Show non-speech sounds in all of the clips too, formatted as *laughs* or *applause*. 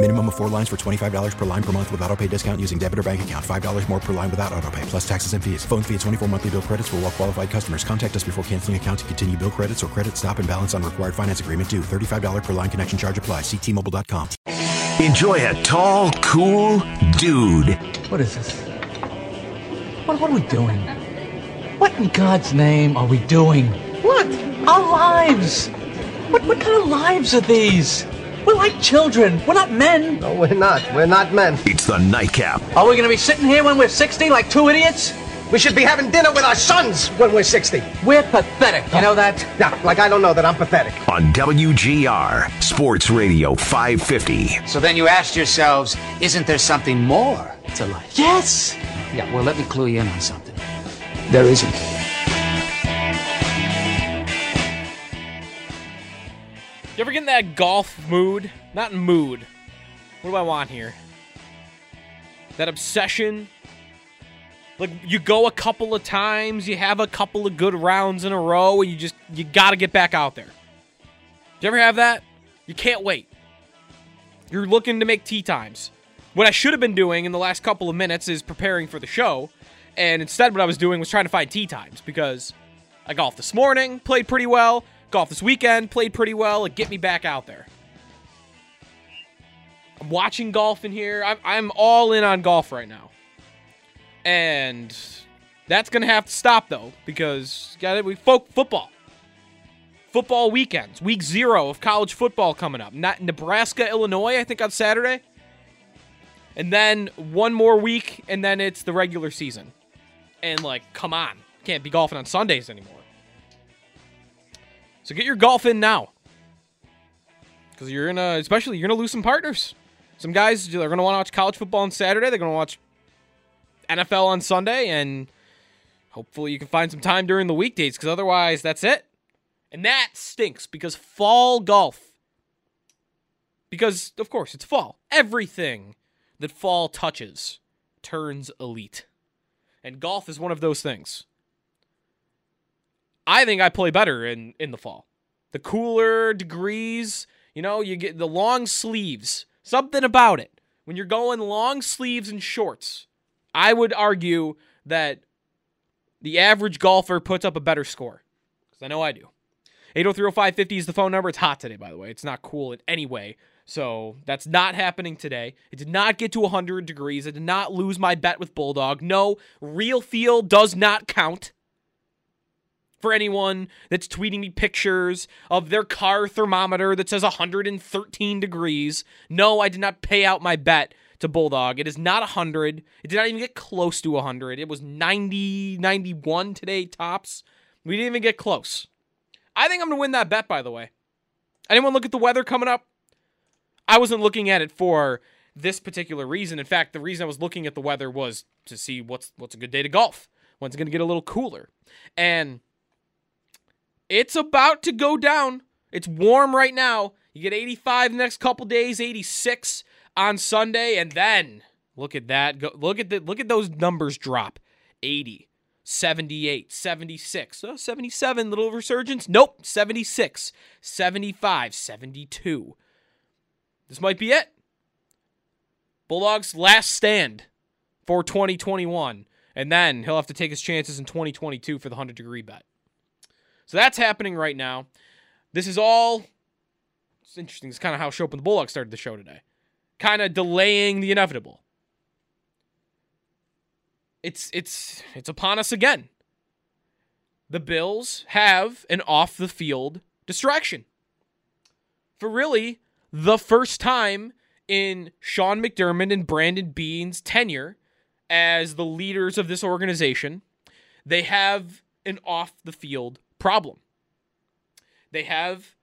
Minimum of four lines for $25 per line per month with auto pay discount using debit or bank account. $5 more per line without auto pay, plus taxes and fees. Phone fee at 24 monthly bill credits for all well qualified customers. Contact us before canceling account to continue bill credits or credit stop and balance on required finance agreement due. $35 per line connection charge apply. Ctmobile.com. Enjoy a tall, cool dude. What is this? What, what are we doing? What in God's name are we doing? What? Our lives! What, what kind of lives are these? We're like children. We're not men. No, we're not. We're not men. It's the nightcap Are we going to be sitting here when we're 60 like two idiots? We should be having dinner with our sons when we're 60. We're pathetic. You know that? Yeah, like I don't know that I'm pathetic. on WGR Sports Radio 550. So then you asked yourselves, isn't there something more to life? Yes. Yeah, well, let me clue you in on something. There isn't. You ever get in that golf mood? Not mood. What do I want here? That obsession. Like you go a couple of times, you have a couple of good rounds in a row, and you just you gotta get back out there. Do you ever have that? You can't wait. You're looking to make tee times. What I should have been doing in the last couple of minutes is preparing for the show, and instead what I was doing was trying to find tee times because I golfed this morning, played pretty well. Golf this weekend, played pretty well. It get me back out there. I'm watching golf in here. I'm, I'm all in on golf right now. And that's going to have to stop, though, because got we folk football. Football weekends. Week zero of college football coming up. Not Nebraska, Illinois, I think on Saturday. And then one more week, and then it's the regular season. And, like, come on. Can't be golfing on Sundays anymore. So get your golf in now. Because you're gonna, especially you're gonna lose some partners. Some guys are gonna want to watch college football on Saturday. They're gonna watch NFL on Sunday, and hopefully you can find some time during the weekdays. Because otherwise, that's it. And that stinks because fall golf. Because of course it's fall. Everything that fall touches turns elite, and golf is one of those things. I think I play better in in the fall. The cooler degrees, you know, you get the long sleeves. Something about it. When you're going long sleeves and shorts, I would argue that the average golfer puts up a better score. Cuz I know I do. 8030550 is the phone number. It's hot today, by the way. It's not cool in any way. So that's not happening today. It did not get to 100 degrees. I did not lose my bet with Bulldog. No, real feel does not count for anyone that's tweeting me pictures of their car thermometer that says 113 degrees. No, I did not pay out my bet to Bulldog. It is not 100. It did not even get close to 100. It was 90, 91 today, tops. We didn't even get close. I think I'm going to win that bet, by the way. Anyone look at the weather coming up? I wasn't looking at it for this particular reason. In fact, the reason I was looking at the weather was to see what's what's a good day to golf. When's it going to get a little cooler. And it's about to go down. It's warm right now. You get 85 the next couple days, 86 on Sunday, and then look at that. Go, look at the look at those numbers drop. 80, 78, 76, oh, 77, little resurgence. Nope, 76, 75, 72. This might be it. Bulldogs last stand for 2021. And then he'll have to take his chances in 2022 for the 100 degree bet. So that's happening right now. This is all. It's interesting. It's kind of how Up with the Bulldogs started the show today. Kind of delaying the inevitable. It's it's it's upon us again. the Bills have an off the field distraction. For really the first time in Sean McDermott and Brandon Beane's tenure as the leaders of this organization, they have an off the field problem. They have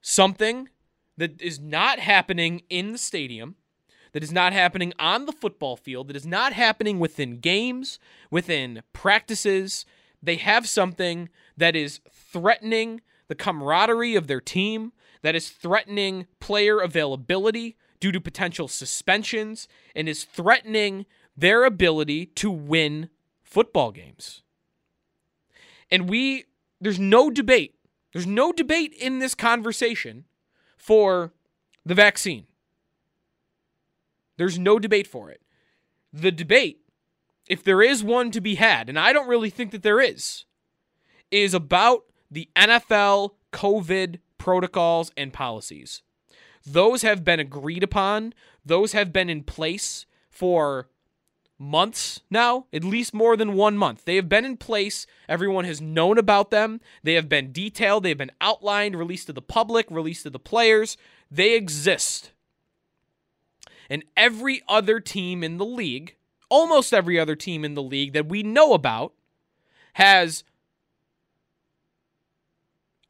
something that is not happening in the stadium, that is not happening on the football field, that is not happening within games, within practices. They have something that is threatening the camaraderie of their team, that is threatening player availability due to potential suspensions, and is threatening their ability to win football games. And we, there's no debate. There's no debate in this conversation for the vaccine. There's no debate for it. The debate, if there is one to be had, and I don't really think that there is, is about the NFL COVID protocols and policies. Those have been agreed upon, those have been in place for months now, at least more than one month. They have been in place. Everyone has known about them. They have been detailed, they have been outlined, released to the public, released to the players. They exist. And every other team in the league, almost every other team in the league that we know about, has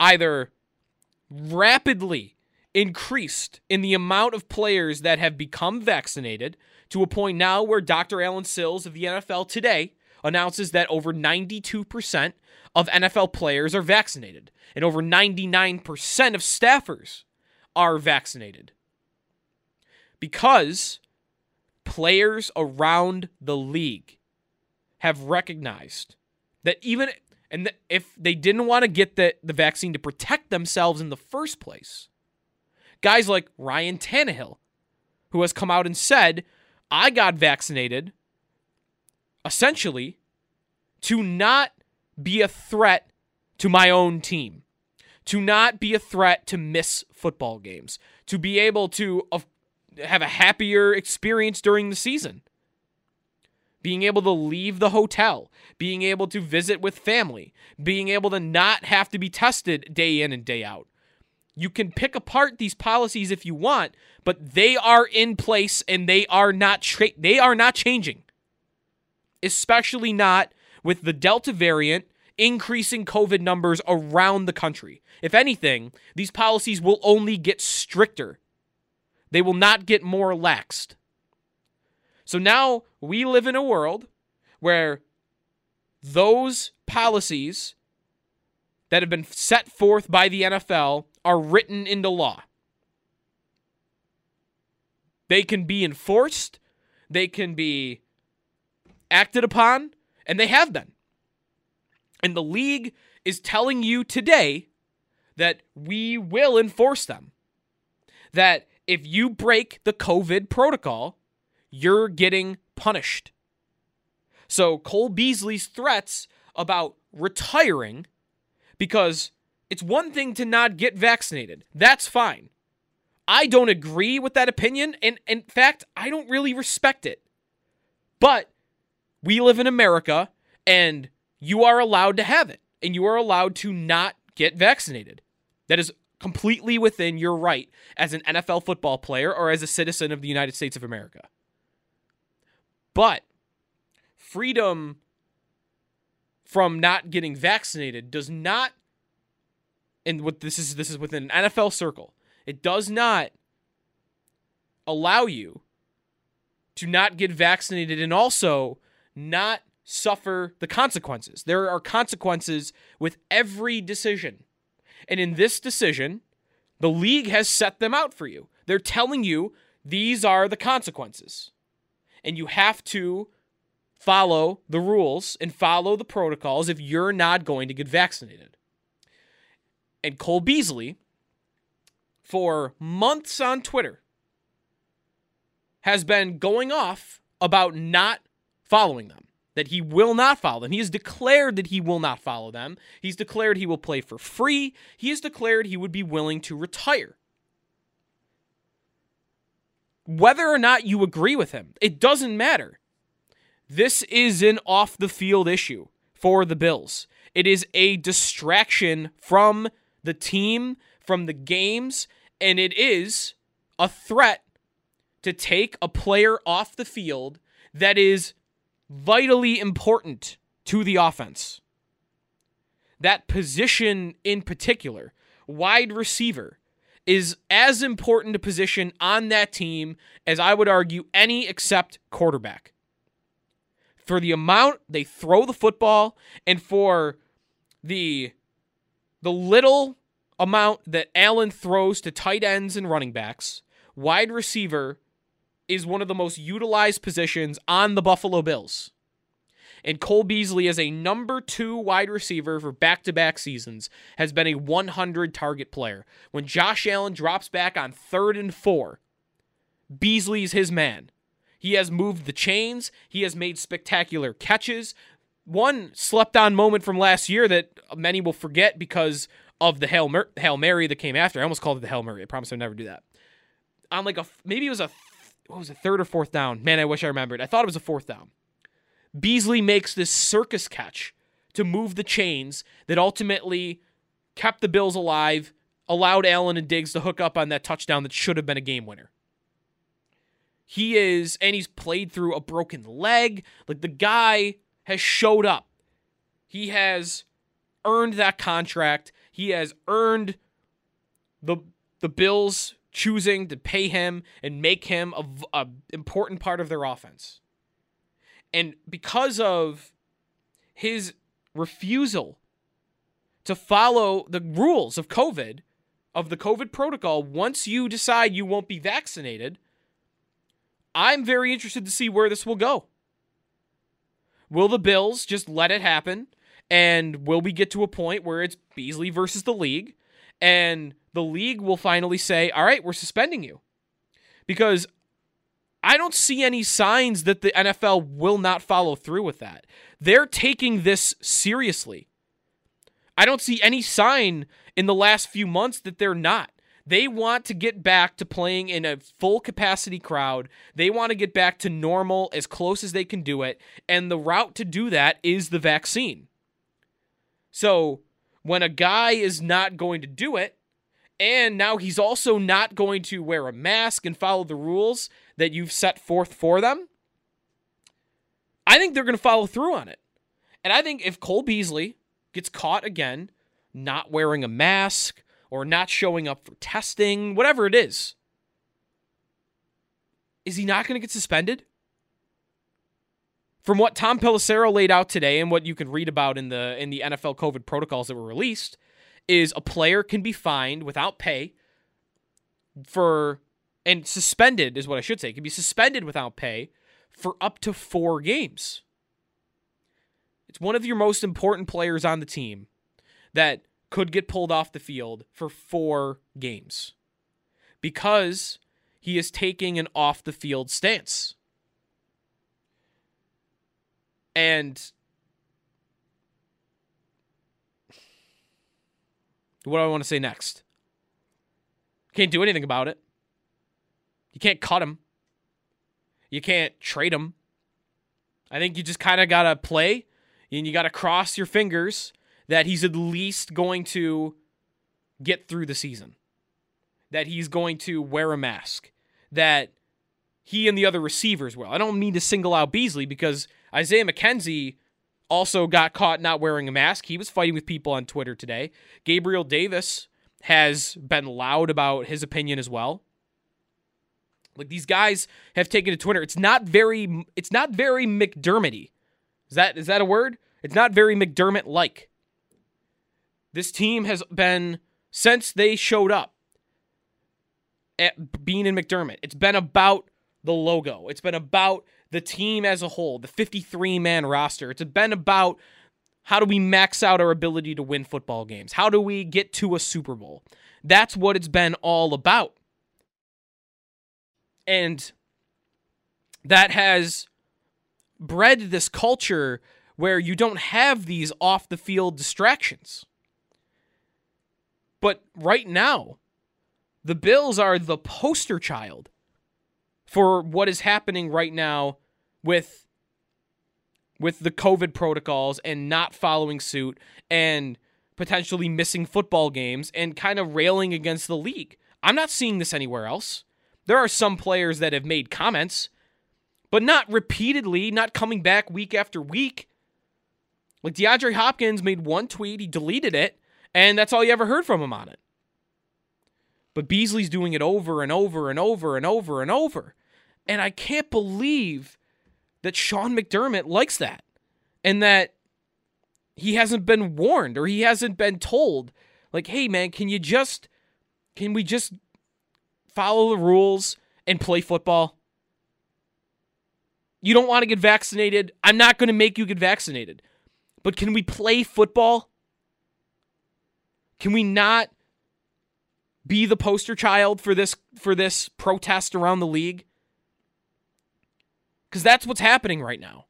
either rapidly increased in the amount of players that have become vaccinated to a point now where Dr. Allen Sills of the NFL today announces that over 92% of NFL players are vaccinated and over 99% of staffers are vaccinated. Because players around the league have recognized that even and if they didn't want to get the, the vaccine to protect themselves in the first place, guys like Ryan Tannehill, who has come out and said, I got vaccinated essentially to not be a threat to my own team, to not be a threat to miss football games, to be able to have a happier experience during the season. Being able to leave the hotel, being able to visit with family, being able to not have to be tested day in and day out. You can pick apart these policies if you want, but they are in place and they are not tra- they are not changing. Especially not with the Delta variant increasing COVID numbers around the country. If anything, these policies will only get stricter. They will not get more laxed. So now we live in a world where those policies that have been set forth by the NFL are written into law. They can be enforced, they can be acted upon, and they have been. And the league is telling you today that we will enforce them. That if you break the COVID protocol, you're getting punished. So Cole Beasley's threats about retiring because it's one thing to not get vaccinated. That's fine. I don't agree with that opinion, and in fact, I don't really respect it. But we live in America, and you are allowed to have it, and you are allowed to not get vaccinated. That is completely within your right as an NFL football player or as a citizen of the United States of America. But freedom from not getting vaccinated does not and what this is this is within an NFL circle. It does not allow you to not get vaccinated and also not suffer the consequences. There are consequences with every decision. And in this decision, the league has set them out for you. They're telling you these are the consequences. And you have to follow the rules and follow the protocols if you're not going to get vaccinated. And Cole Beasley, for months on Twitter, has been going off about not following them, that he will not follow them. He has declared that he will not follow them. He's declared he will play for free. He has declared he would be willing to retire. Whether or not you agree with him, it doesn't matter. This is an off the field issue for the Bills. It is a distraction from the team, from the games, and it is a threat to take a player off the field that is vitally important to the offense. That position in particular, wide receiver, is as important a position on that team as I would argue any except quarterback. For the amount they throw the football and for the the little amount that Allen throws to tight ends and running backs, wide receiver is one of the most utilized positions on the Buffalo Bills. And Cole Beasley, as a number two wide receiver for back to back seasons, has been a 100 target player. When Josh Allen drops back on third and four, Beasley's his man. He has moved the chains, he has made spectacular catches. One slept on moment from last year that many will forget because of the Hail, Mer- Hail Mary that came after. I almost called it the Hail Mary. I promise I'll never do that. On like a, maybe it was a, what was it, third or fourth down? Man, I wish I remembered. I thought it was a fourth down. Beasley makes this circus catch to move the chains that ultimately kept the Bills alive, allowed Allen and Diggs to hook up on that touchdown that should have been a game winner. He is, and he's played through a broken leg. Like the guy has showed up. He has earned that contract. He has earned the the Bills choosing to pay him and make him a, a important part of their offense. And because of his refusal to follow the rules of COVID, of the COVID protocol, once you decide you won't be vaccinated, I'm very interested to see where this will go. Will the Bills just let it happen? And will we get to a point where it's Beasley versus the league? And the league will finally say, all right, we're suspending you. Because I don't see any signs that the NFL will not follow through with that. They're taking this seriously. I don't see any sign in the last few months that they're not. They want to get back to playing in a full capacity crowd. They want to get back to normal as close as they can do it. And the route to do that is the vaccine. So when a guy is not going to do it, and now he's also not going to wear a mask and follow the rules that you've set forth for them, I think they're going to follow through on it. And I think if Cole Beasley gets caught again not wearing a mask or not showing up for testing, whatever it is, is he not going to get suspended? From what Tom Pelissero laid out today and what you can read about in the in the NFL COVID protocols that were released, is a player can be fined without pay for and suspended is what I should say. Can be suspended without pay for up to 4 games. It's one of your most important players on the team that could get pulled off the field for 4 games because he is taking an off the field stance. And what do I want to say next? Can't do anything about it. You can't cut him. You can't trade him. I think you just kind of got to play and you got to cross your fingers that he's at least going to get through the season. That he's going to wear a mask. That he and the other receivers will. I don't mean to single out Beasley because Isaiah McKenzie also got caught not wearing a mask. He was fighting with people on Twitter today. Gabriel Davis has been loud about his opinion as well. Like these guys have taken to Twitter. It's not very it's not very McDermotty. Is that is that a word? It's not very McDermott like. This team has been since they showed up eh, at Beane and McDermott. It's been about the logo. It's been about the team as a whole, the 53 man roster. It's been about how do we max out our ability to win football games? How do we get to a Super Bowl? That's what it's been all about. And that has bred this culture where you don't have these off the field distractions. But right now, the Bills are the poster child for what is happening right now with with the COVID protocols and not following suit and potentially missing football games and kind of railing against the league. I'm not seeing this anywhere else. There are some players that have made comments, but not repeatedly, not coming back week after week. Like DeAndre Hopkins made one tweet, he deleted it, and that's all you ever heard from him on it. But Beasley's doing it over and over and over and over and over. And I can't believe that Sean McDermott likes that and that he hasn't been warned or he hasn't been told, like, hey, man, can you just, can we just follow the rules and play football? You don't want to get vaccinated. I'm not going to make you get vaccinated. But can we play football? Can we not be the poster child for this for this protest around the league? Cuz that's what's happening right now.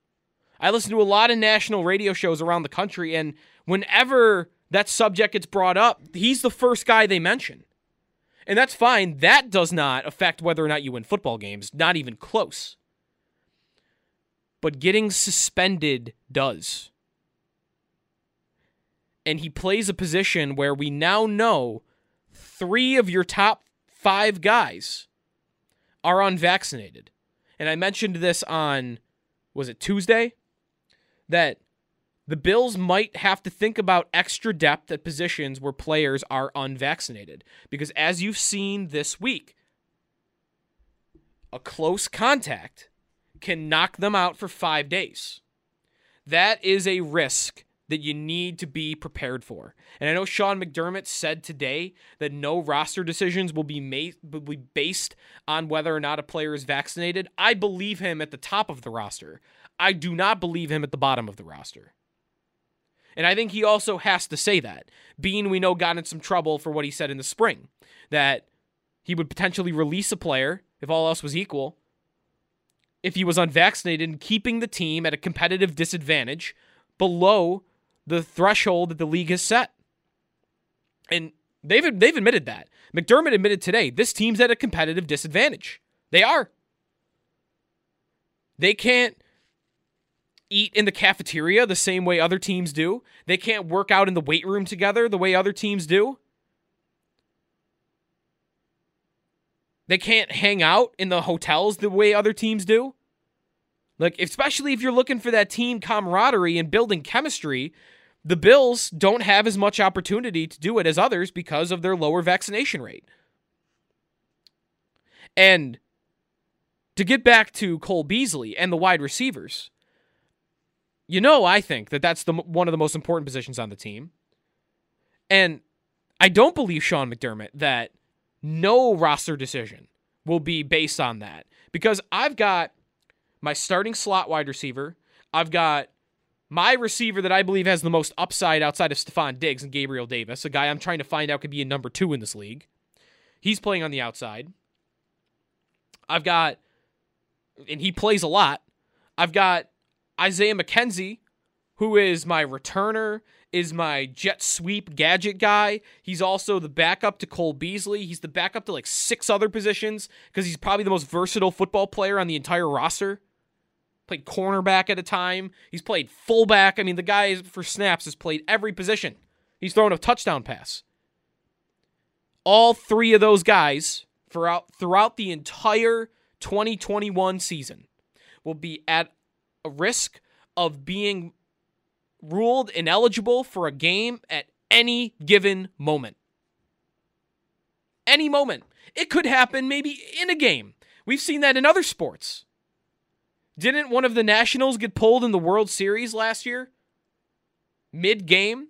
I listen to a lot of national radio shows around the country and whenever that subject gets brought up, he's the first guy they mention. And that's fine. That does not affect whether or not you win football games, not even close. But getting suspended does. And he plays a position where we now know three of your top five guys are unvaccinated. And I mentioned this on, was it Tuesday? That the Bills might have to think about extra depth at positions where players are unvaccinated. Because as you've seen this week, a close contact can knock them out for five days. That is a risk that you need to be prepared for. And I know Sean McDermott said today that no roster decisions will be made will be based on whether or not a player is vaccinated. I believe him at the top of the roster. I do not believe him at the bottom of the roster. And I think he also has to say that. Beane, we know, got in some trouble for what he said in the spring that he would potentially release a player if all else was equal if he was unvaccinated and keeping the team at a competitive disadvantage below the threshold that the league has set. And they've they've admitted that. McDermott admitted today this team's at a competitive disadvantage. They are. They can't eat in the cafeteria the same way other teams do. They can't work out in the weight room together the way other teams do. They can't hang out in the hotels the way other teams do. Like, especially if you're looking for that team camaraderie and building chemistry, the Bills don't have as much opportunity to do it as others because of their lower vaccination rate. And to get back to Cole Beasley and the wide receivers, you know, I think that that's the one of the most important positions on the team. And I don't believe Sean McDermott that no roster decision will be based on that because I've got my starting slot wide receiver, I've got my receiver that I believe has the most upside outside of Stefon Diggs and Gabriel Davis, a guy I'm trying to find out could be a number two in this league. He's playing on the outside. I've got, and he plays a lot. I've got Isaiah McKenzie, who is my returner, is my jet sweep gadget guy. He's also the backup to Cole Beasley. He's the backup to like six other positions because he's probably the most versatile football player on the entire roster played cornerback at a time. He's played fullback. I mean, the guy for snaps has played every position. He's thrown a touchdown pass. All three of those guys throughout throughout the entire 2021 season will be at a risk of being ruled ineligible for a game at any given moment. Any moment. It could happen maybe in a game. We've seen that in other sports. Didn't one of the Nationals get pulled in the World Series last year? Mid game?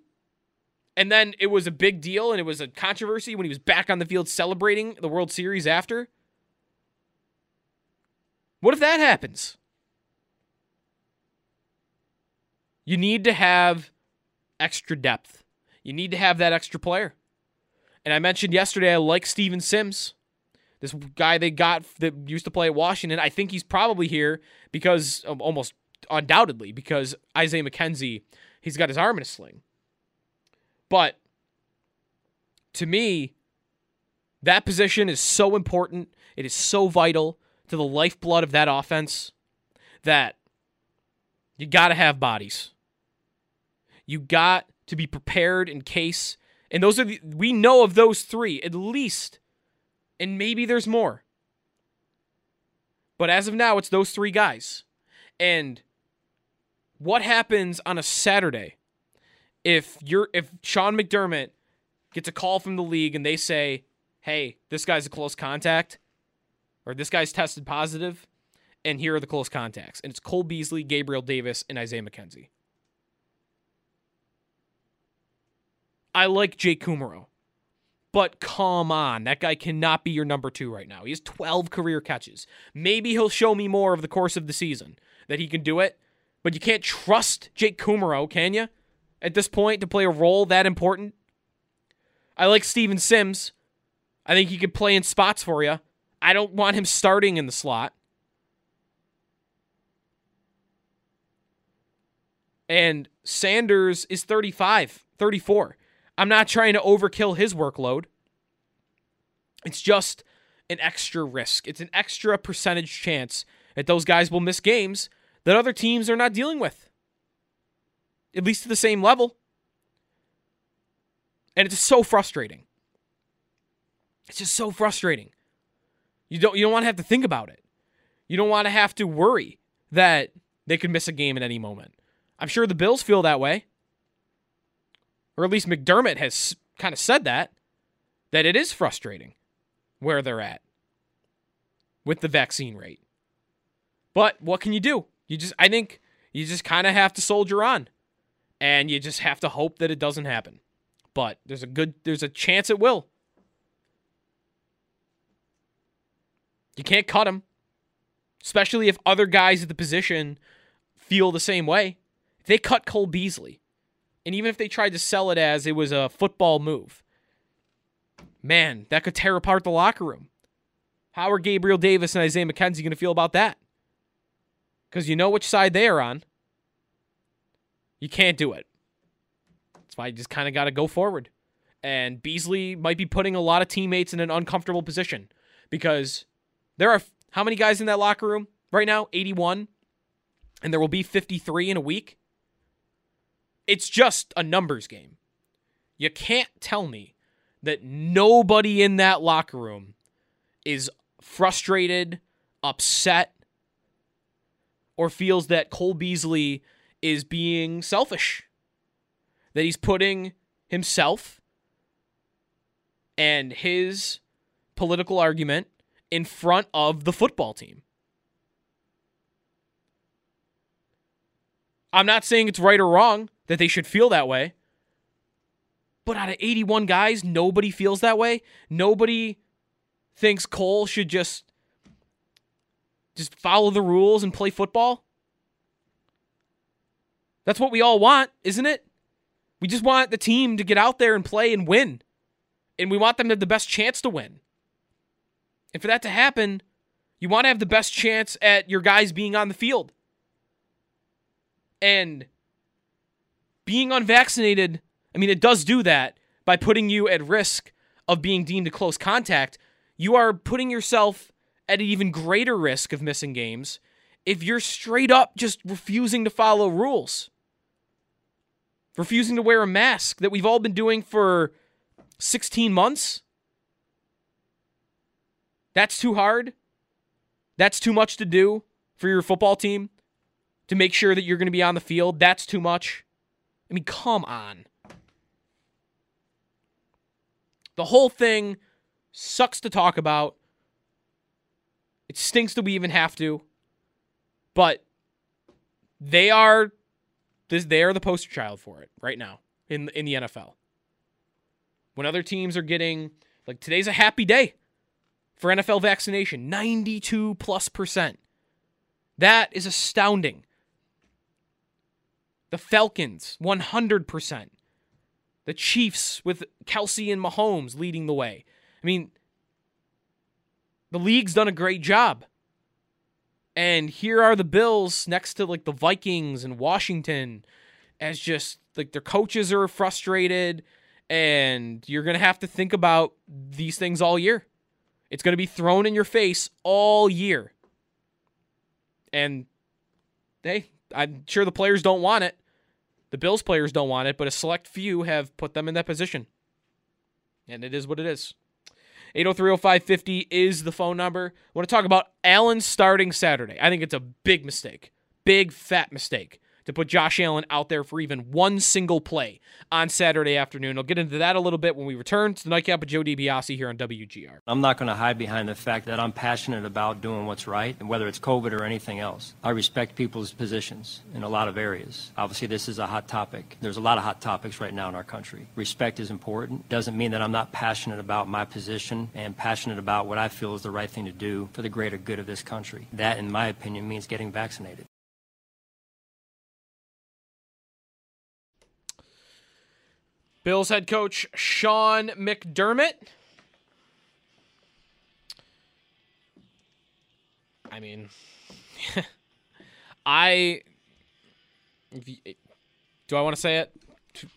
And then it was a big deal and it was a controversy when he was back on the field celebrating the World Series after? What if that happens? You need to have extra depth. You need to have that extra player. And I mentioned yesterday I like Steven Sims. This guy they got that used to play at Washington, I think he's probably here because almost undoubtedly because Isaiah McKenzie, he's got his arm in a sling. But to me, that position is so important. It is so vital to the lifeblood of that offense that You got to have bodies. You got to be prepared in case. And those are the, we know of those three at least, and maybe there's more. But as of now, it's those three guys. And what happens on a Saturday if you're if Sean McDermott gets a call from the league and they say, "Hey, this guy's a close contact," or "This guy's tested positive," and here are the close contacts, and it's Cole Beasley, Gabriel Davis, and Isaiah McKenzie. I like Jake Kumerow. But come on, that guy cannot be your number two right now. He has 12 career catches. Maybe he'll show me more of the course of the season that he can do it, but you can't trust Jake Kumerow, can you? At this point, to play a role that important? I like Steven Sims. I think he could play in spots for you. I don't want him starting in the slot. And Sanders is 35, 34. I'm not trying to overkill his workload. It's just an extra risk. It's an extra percentage chance that those guys will miss games that other teams are not dealing with, at least to the same level. And it's so frustrating. It's just so frustrating. You don't you don't want to have to think about it. You don't want to have to worry that they could miss a game at any moment. I'm sure the Bills feel that way or at least McDermott has kind of said that, that it is frustrating where they're at with the vaccine rate. But what can you do? You just, I think you just kind of have to soldier on and you just have to hope that it doesn't happen. But there's a good, there's a chance it will. You can't cut him, especially if other guys at the position feel the same way. If they cut Cole Beasley, and even if they tried to sell it as it was a football move, man, that could tear apart the locker room. How are Gabriel Davis and Isaiah McKenzie going to feel about that? Because you know which side they are on. You can't do it. That's why you just kind of got to go forward. And Beasley might be putting a lot of teammates in an uncomfortable position because there are how many guys in that locker room right now? 81. And there will be 53 in a week. It's just a numbers game. You can't tell me that nobody in that locker room is frustrated, upset, or feels that Cole Beasley is being selfish. That he's putting himself and his political argument in front of the football team. I'm not saying it's right or wrong that they should feel that way. But out of 81 guys, nobody feels that way. Nobody thinks Cole should just just follow the rules and play football. That's what we all want, isn't it? We just want the team to get out there and play and win. And we want them to have the best chance to win. And for that to happen, you want to have the best chance at your guys being on the field. And being unvaccinated, I mean, it does do that by putting you at risk of being deemed a close contact. You are putting yourself at an even greater risk of missing games if you're straight up just refusing to follow rules, refusing to wear a mask that we've all been doing for 16 months. That's too hard. That's too much to do for your football team to make sure that you're going to be on the field. That's too much. I mean, come on. The whole thing sucks to talk about. It stinks that we even have to. But they are they are the poster child for it right now in in the NFL. When other teams are getting like today's a happy day for NFL vaccination, 92 plus percent. That is astounding. The Falcons, 100%. The Chiefs with Kelce and Mahomes leading the way. I mean, the league's done a great job. And here are the Bills next to like the Vikings and Washington as just like their coaches are frustrated and you're going to have to think about these things all year. It's going to be thrown in your face all year. And hey, I'm sure the players don't want it. The Bills players don't want it, but a select few have put them in that position. And it is what it is. 8030550 is the phone number. I want to talk about Allen starting Saturday. I think it's a big mistake. Big fat mistake to put Josh Allen out there for even one single play on Saturday afternoon. I'll get into that a little bit when we return to the nightcap with Joe DiBiase here on WGR. I'm not going to hide behind the fact that I'm passionate about doing what's right, and whether it's COVID or anything else. I respect people's positions in a lot of areas. Obviously, this is a hot topic. There's a lot of hot topics right now in our country. Respect is important. Doesn't mean that I'm not passionate about my position and passionate about what I feel is the right thing to do for the greater good of this country. That, in my opinion, means getting vaccinated. Bills head coach Sean McDermott. I mean, *laughs* I do I want to say it?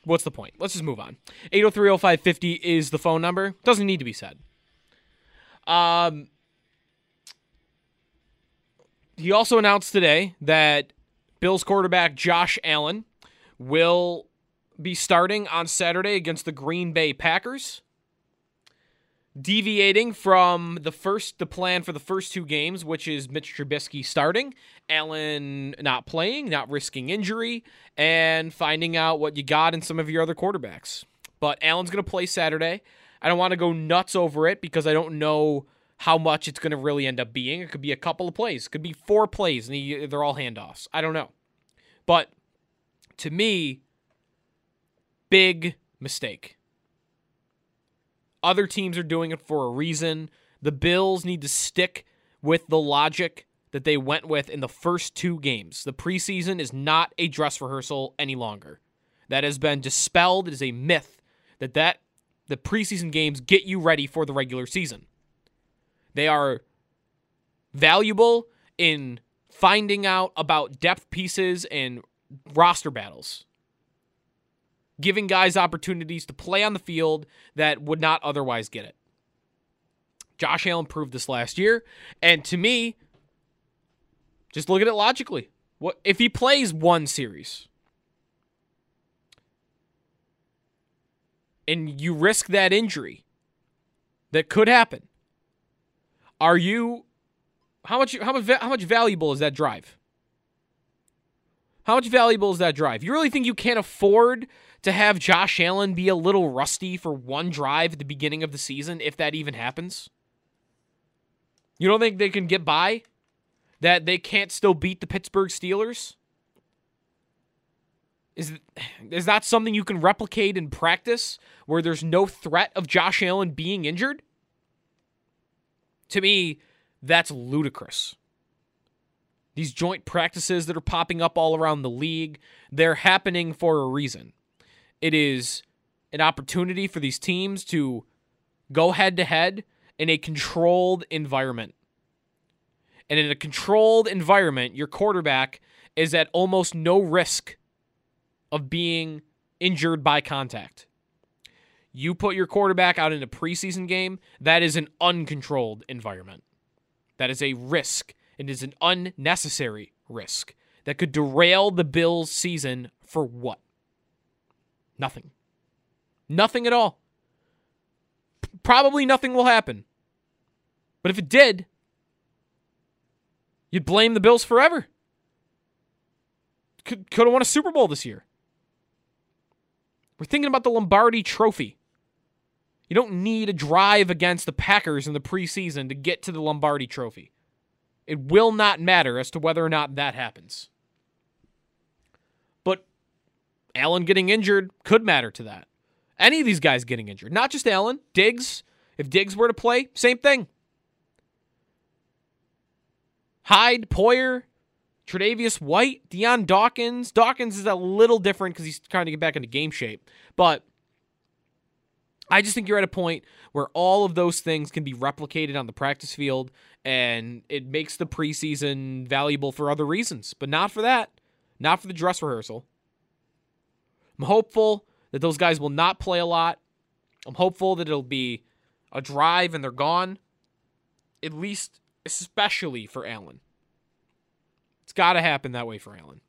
What's the point? Let's just move on. 8030550 is the phone number. Doesn't need to be said. Um he also announced today that Bills quarterback Josh Allen will be starting on Saturday against the Green Bay Packers. Deviating from the first the plan for the first two games, which is Mitch Trubisky starting, Allen not playing, not risking injury, and finding out what you got in some of your other quarterbacks. But Allen's going to play Saturday. I don't want to go nuts over it because I don't know how much it's going to really end up being. It could be a couple of plays, it could be four plays, and he, they're all handoffs. I don't know. But to me, big mistake. Other teams are doing it for a reason. The Bills need to stick with the logic that they went with in the first two games. The preseason is not a dress rehearsal any longer. That has been dispelled. It is a myth that that the preseason games get you ready for the regular season. They are valuable in finding out about depth pieces and roster battles giving guys opportunities to play on the field that would not otherwise get it. Josh Allen proved this last year, and to me, just look at it logically. What if he plays one series? And you risk that injury that could happen. Are you how much how much how much valuable is that drive? How much valuable is that drive? You really think you can't afford to have Josh Allen be a little rusty for one drive at the beginning of the season, if that even happens? You don't think they can get by? That they can't still beat the Pittsburgh Steelers? Is, is that something you can replicate in practice where there's no threat of Josh Allen being injured? To me, that's ludicrous. These joint practices that are popping up all around the league, they're happening for a reason. It is an opportunity for these teams to go head to head in a controlled environment. And in a controlled environment, your quarterback is at almost no risk of being injured by contact. You put your quarterback out in a preseason game, that is an uncontrolled environment. That is a risk. It is an unnecessary risk that could derail the Bills' season for what? Nothing. Nothing at all. Probably nothing will happen. But if it did, you'd blame the Bills forever. Could could have won a Super Bowl this year. We're thinking about the Lombardi trophy. You don't need a drive against the Packers in the preseason to get to the Lombardi trophy. It will not matter as to whether or not that happens. Allen getting injured could matter to that. Any of these guys getting injured, not just Allen, Diggs. If Diggs were to play, same thing. Hyde, Poyer, Tre'Davious White, Dion Dawkins. Dawkins is a little different because he's trying to get back into game shape. But I just think you're at a point where all of those things can be replicated on the practice field and it makes the preseason valuable for other reasons, but not for that. Not for the dress rehearsal. I'm hopeful that those guys will not play a lot. I'm hopeful that it'll be a drive and they're gone. At least, especially for Allen. It's got to happen that way for Allen.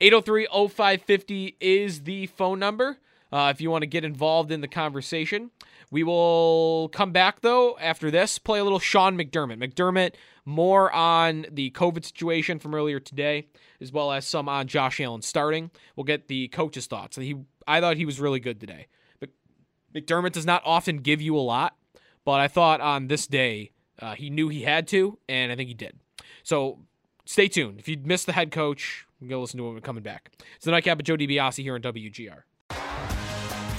803 0550 is the phone number uh, if you want to get involved in the conversation. We will come back, though, after this, play a little Sean McDermott. McDermott, more on the COVID situation from earlier today, as well as some on Josh Allen starting. We'll get the coach's thoughts. He, I thought he was really good today. But McDermott does not often give you a lot, but I thought on this day, uh, he knew he had to, and I think he did. So stay tuned. If you missed the head coach, go listen to him coming back. It's the nightcap of Joe DiBiase here on WGR.